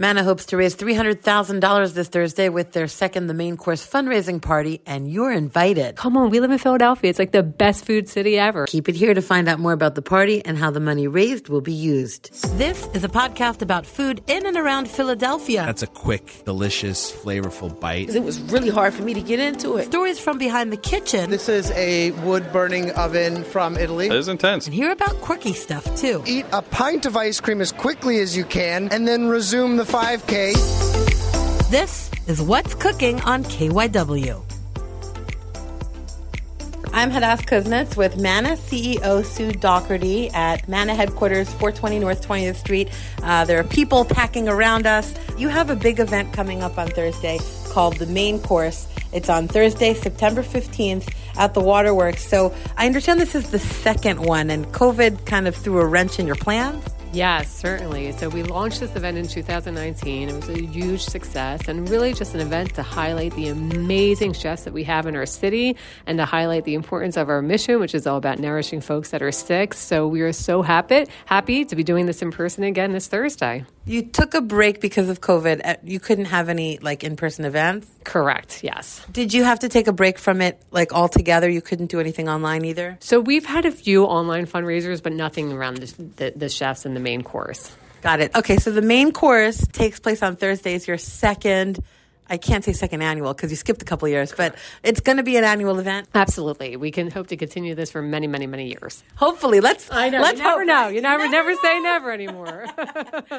Manna hopes to raise $300,000 this Thursday with their second The Main Course fundraising party, and you're invited. Come on, we live in Philadelphia. It's like the best food city ever. Keep it here to find out more about the party and how the money raised will be used. This is a podcast about food in and around Philadelphia. That's a quick, delicious, flavorful bite. It was really hard for me to get into it. Stories from behind the kitchen. This is a wood burning oven from Italy. It is intense. And hear about quirky stuff too. Eat a pint of ice cream as quickly as you can and then resume the 5K. This is What's Cooking on KYW. I'm Hadas Kuznits with Manna CEO Sue Dougherty at Manna headquarters, 420 North 20th Street. Uh, there are people packing around us. You have a big event coming up on Thursday called the Main Course. It's on Thursday, September 15th at the Waterworks. So I understand this is the second one, and COVID kind of threw a wrench in your plans? Yes, certainly. So we launched this event in 2019. It was a huge success and really just an event to highlight the amazing chefs that we have in our city and to highlight the importance of our mission, which is all about nourishing folks that are sick. So we are so happy happy to be doing this in person again this Thursday. You took a break because of COVID. You couldn't have any like in-person events. Correct. Yes. Did you have to take a break from it like altogether? You couldn't do anything online either? So we've had a few online fundraisers, but nothing around the, the, the chefs and the main course. Got it. Okay, so the main course takes place on Thursdays, your second I can't say second annual because you skipped a couple years, but it's going to be an annual event. Absolutely. We can hope to continue this for many, many, many years. Hopefully, let's. I know. Let's you never hope. know. You never, never, know. say never anymore.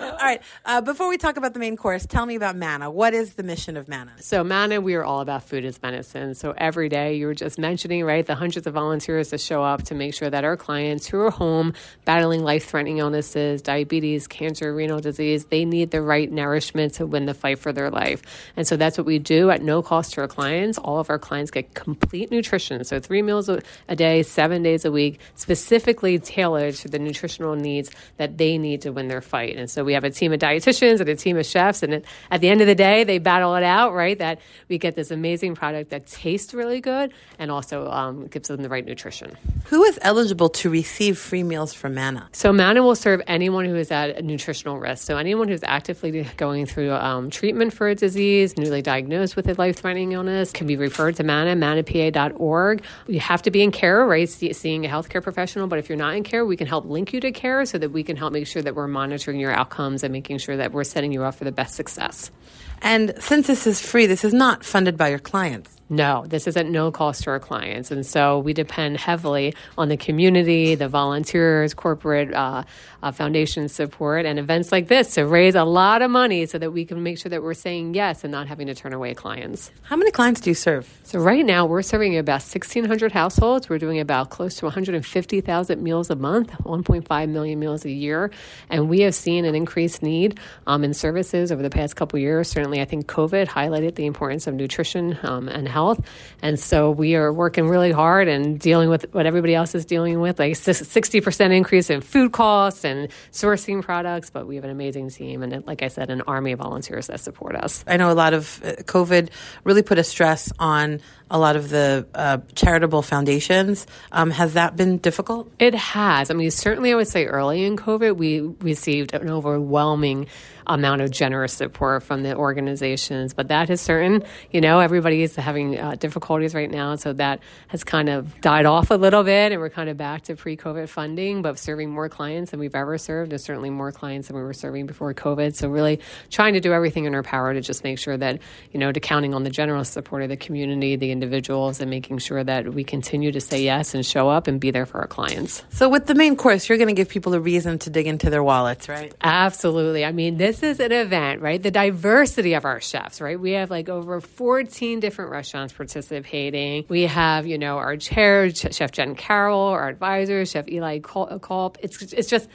All right. Uh, before we talk about the main course, tell me about Manna. What is the mission of Manna? So, Manna, we are all about food as medicine. So, every day you were just mentioning, right, the hundreds of volunteers that show up to make sure that our clients who are home battling life threatening illnesses, diabetes, cancer, renal disease, they need the right nourishment to win the fight for their life. And so, that's what we do at no cost to our clients. All of our clients get complete nutrition. So, three meals a a day, seven days a week, specifically tailored to the nutritional needs that they need to win their fight. And so, we have a team of dietitians and a team of chefs. And at the end of the day, they battle it out, right? That we get this amazing product that tastes really good and also um, gives them the right nutrition. Who is eligible to receive free meals from Manna? So Manna will serve anyone who is at a nutritional risk. So anyone who's actively going through um, treatment for a disease, newly diagnosed with a life-threatening illness, can be referred to Manna, mannapa.org. You have to be in care, right? Seeing a healthcare professional. But if you're not in care, we can help link you to care so that we can help make sure that we're monitoring your outcomes and making sure that we're setting you up for the best success. And since this is free, this is not funded by your clients. No, this is at no cost to our clients. And so we depend heavily on the community, the volunteers, corporate uh, uh, foundation support, and events like this to raise a lot of money so that we can make sure that we're saying yes and not having to turn away clients. How many clients do you serve? So right now we're serving about 1,600 households. We're doing about close to 150,000 meals a month, 1.5 million meals a year. And we have seen an increased need um, in services over the past couple years. Certainly, I think COVID highlighted the importance of nutrition um, and health. And so we are working really hard and dealing with what everybody else is dealing with, like 60% increase in food costs and sourcing products. But we have an amazing team and, like I said, an army of volunteers that support us. I know a lot of uh, COVID really put a stress on a lot of the uh, charitable foundations. Um, has that been difficult? It has. I mean, certainly, I would say early in COVID, we received an overwhelming amount of generous support from the organizations. But that is certain. You know, everybody is having uh, difficulties right now, so that has kind of died off a little bit, and we're kind of back to pre-COVID funding, but serving more clients than we've ever served. There's certainly more clients than we were serving before COVID. So really trying to do everything in our power to just make sure that you know, to counting on the generous support of the community, the individuals, and making sure that we continue to say yes and show up and be there for our clients. So with the main course, you're going to give people a reason to dig into their wallets, right? Absolutely. I mean, this is an event, right? The diversity of our chefs, right? We have like over 14 different restaurants participating. We have, you know, our chair, Chef Jen Carroll, our advisor, Chef Eli Kulp. It's, it's just,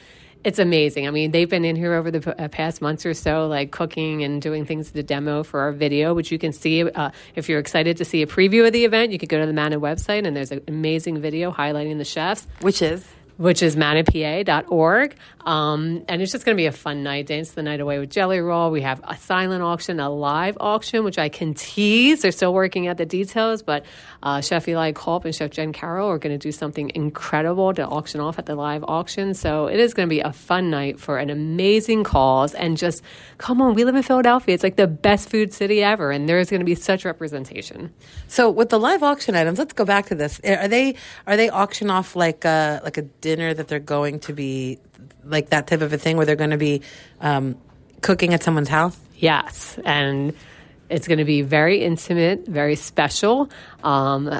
it's amazing. I mean, they've been in here over the uh, past months or so, like cooking and doing things to demo for our video, which you can see. Uh, if you're excited to see a preview of the event, you could go to the Manna website, and there's an amazing video highlighting the chefs. Which is? Which is mannapa.org. Um, and it's just going to be a fun night. Dance the night away with Jelly Roll. We have a silent auction, a live auction, which I can tease. They're still working out the details, but uh, Chef Eli Kulp and Chef Jen Carroll are going to do something incredible to auction off at the live auction. So it is going to be a fun night for an amazing cause. And just come on, we live in Philadelphia. It's like the best food city ever, and there's going to be such representation. So with the live auction items, let's go back to this. Are they are they auction off like a, like a dinner that they're going to be like that type of a thing where they're going to be um, cooking at someone's house? Yes, and it's going to be very intimate, very special. Um,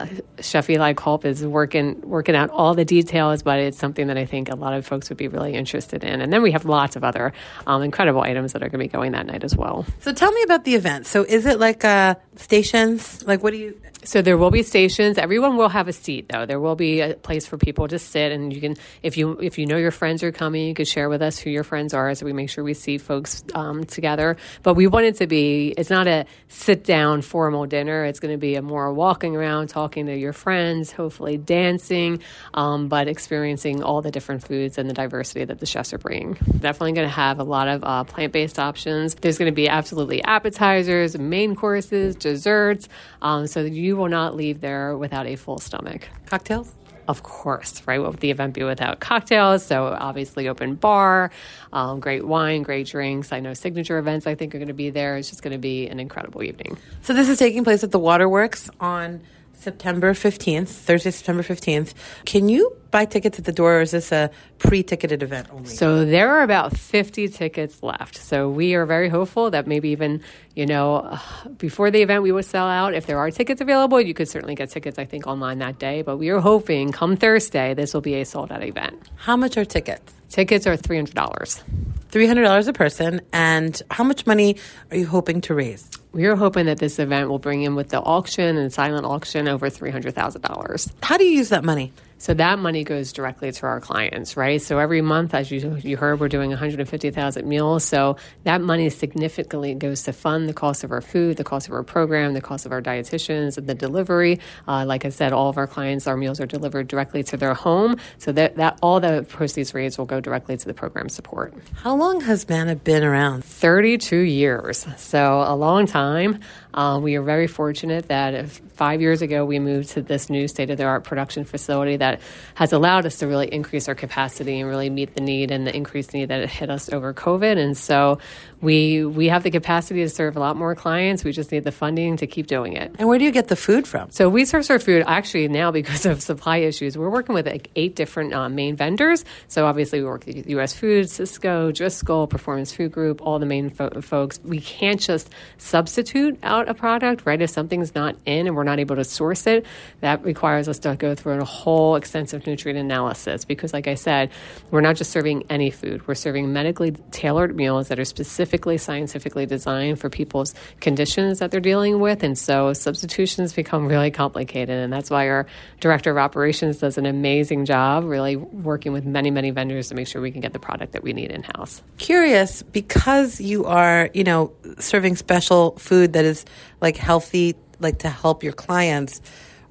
Chef Eli Kulp is working working out all the details, but it's something that I think a lot of folks would be really interested in. And then we have lots of other um, incredible items that are going to be going that night as well. So tell me about the event. So is it like uh, stations? Like what do you? So there will be stations. Everyone will have a seat, though. There will be a place for people to sit, and you can, if you if you know your friends are coming, you could share with us who your friends are, so we make sure we see folks um, together. But we want it to be. It's not a sit down formal dinner. It's going to be a more walking around, talking to your friends, hopefully dancing, um, but experiencing all the different foods and the diversity that the chefs are bringing. Definitely going to have a lot of uh, plant based options. There's going to be absolutely appetizers, main courses, desserts, um, so you will not leave there without a full stomach. Cocktails? Of course, right? What would the event be without cocktails? So obviously, open bar, um, great wine, great drinks. I know signature events. I think are going to be there. It's just going to be an incredible evening. So this is taking place at the Waterworks on September 15th, Thursday, September 15th. Can you buy tickets at the door or is this a pre ticketed event only? So there are about 50 tickets left. So we are very hopeful that maybe even, you know, before the event we will sell out. If there are tickets available, you could certainly get tickets, I think, online that day. But we are hoping come Thursday, this will be a sold out event. How much are tickets? Tickets are $300. $300 a person. And how much money are you hoping to raise? We are hoping that this event will bring in with the auction and silent auction over $300,000. How do you use that money? So that money goes directly to our clients, right? So every month, as you, you heard, we're doing 150,000 meals. So that money significantly goes to fund the cost of our food, the cost of our program, the cost of our dietitians, and the delivery. Uh, like I said, all of our clients, our meals are delivered directly to their home. So that, that all the proceeds raised will go directly to the program support. How long has Manna been around? 32 years. So a long time. Uh, we are very fortunate that five years ago we moved to this new state of the art production facility that has allowed us to really increase our capacity and really meet the need and the increased need that hit us over COVID. And so we we have the capacity to serve a lot more clients. We just need the funding to keep doing it. And where do you get the food from? So we source our food actually now because of supply issues. We're working with like eight different uh, main vendors. So obviously we work with U.S. Foods, Sysco, Driscoll, Performance Food Group, all the main fo- folks. We can't just substitute out a product, right? If something's not in and we're not able to source it, that requires us to go through a whole extensive nutrient analysis because, like I said, we're not just serving any food. We're serving medically tailored meals that are specifically scientifically designed for people's conditions that they're dealing with. And so substitutions become really complicated. And that's why our director of operations does an amazing job really working with many, many vendors to make sure we can get the product that we need in house. Curious because you are, you know, serving special food that is like healthy, like to help your clients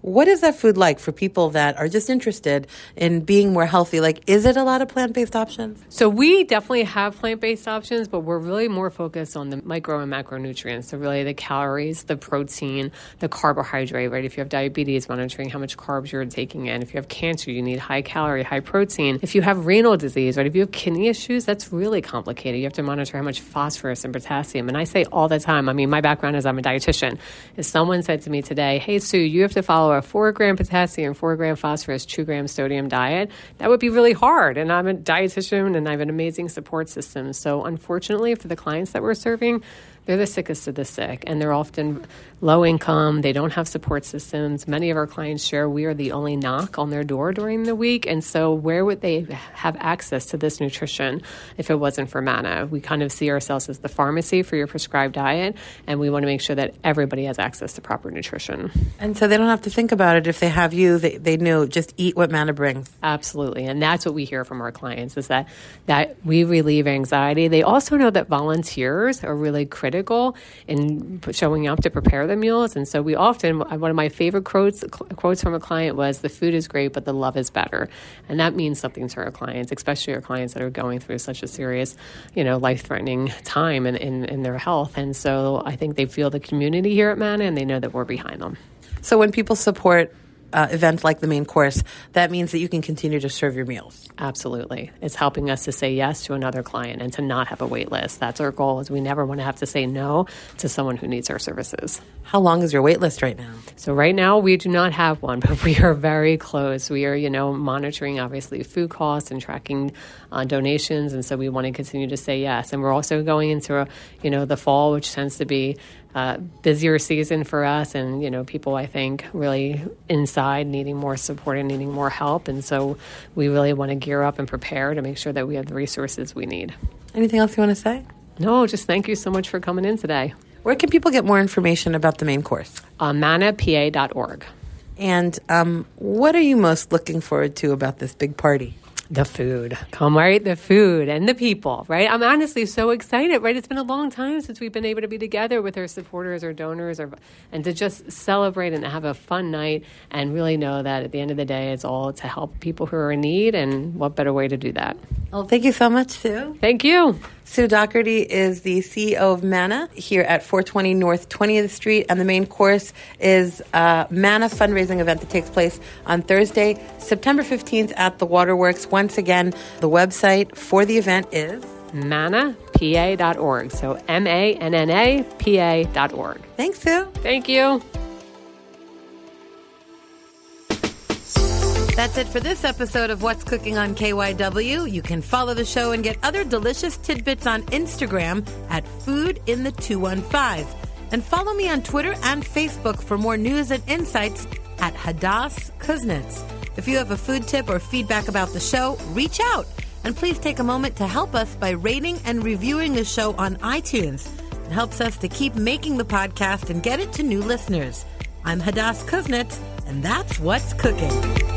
What is that food like for people that are just interested in being more healthy? Like, is it a lot of plant based options? So we definitely have plant based options, but we're really more focused on the micro and macronutrients. So really the calories, the protein, the carbohydrate, right? If you have diabetes, monitoring how much carbs you're taking in. If you have cancer, you need high calorie, high protein. If you have renal disease, right? If you have kidney issues, that's really complicated. You have to monitor how much phosphorus and potassium. And I say all the time, I mean, my background is I'm a dietitian. If someone said to me today, hey, Sue, you have to follow a four gram potassium, four gram phosphorus, two gram sodium diet, that would be really hard. And I'm a dietitian and I have an amazing support system. So unfortunately, for the clients that we're serving, they're the sickest of the sick, and they're often low income. They don't have support systems. Many of our clients share we are the only knock on their door during the week. And so, where would they have access to this nutrition if it wasn't for MANNA? We kind of see ourselves as the pharmacy for your prescribed diet, and we want to make sure that everybody has access to proper nutrition. And so, they don't have to think about it. If they have you, they, they know just eat what MANNA brings. Absolutely. And that's what we hear from our clients is that, that we relieve anxiety. They also know that volunteers are really critical in showing up to prepare the meals. And so we often, one of my favorite quotes, quotes from a client was, the food is great, but the love is better. And that means something to our clients, especially our clients that are going through such a serious, you know, life-threatening time in, in, in their health. And so I think they feel the community here at Manna and they know that we're behind them. So when people support uh, event like the main course, that means that you can continue to serve your meals. Absolutely. It's helping us to say yes to another client and to not have a wait list. That's our goal is we never want to have to say no to someone who needs our services. How long is your wait list right now? So right now we do not have one, but we are very close. We are, you know, monitoring obviously food costs and tracking uh, donations and so we want to continue to say yes. And we're also going into, a, you know, the fall which tends to be uh, busier season for us, and you know, people I think really inside needing more support and needing more help, and so we really want to gear up and prepare to make sure that we have the resources we need. Anything else you want to say? No, just thank you so much for coming in today. Where can people get more information about the main course? Uh, mannapa.org. And um, what are you most looking forward to about this big party? The food. Come right, the food and the people, right? I'm honestly so excited, right? It's been a long time since we've been able to be together with our supporters or donors or and to just celebrate and have a fun night and really know that at the end of the day it's all to help people who are in need and what better way to do that. Well, thank you so much, Sue. Thank you. Sue Dougherty is the CEO of Manna here at 420 North 20th Street, and the main course is a Manna fundraising event that takes place on Thursday, September 15th at the Waterworks. Once again, the website for the event is mannapa.org. So M A N N A P A.org. Thanks, Sue. Thank you. That's it for this episode of What's Cooking on KYW. You can follow the show and get other delicious tidbits on Instagram at Food in the 215. And follow me on Twitter and Facebook for more news and insights at Hadas Kuznits. If you have a food tip or feedback about the show, reach out. And please take a moment to help us by rating and reviewing the show on iTunes. It helps us to keep making the podcast and get it to new listeners. I'm Hadas Kuznits, and that's What's Cooking.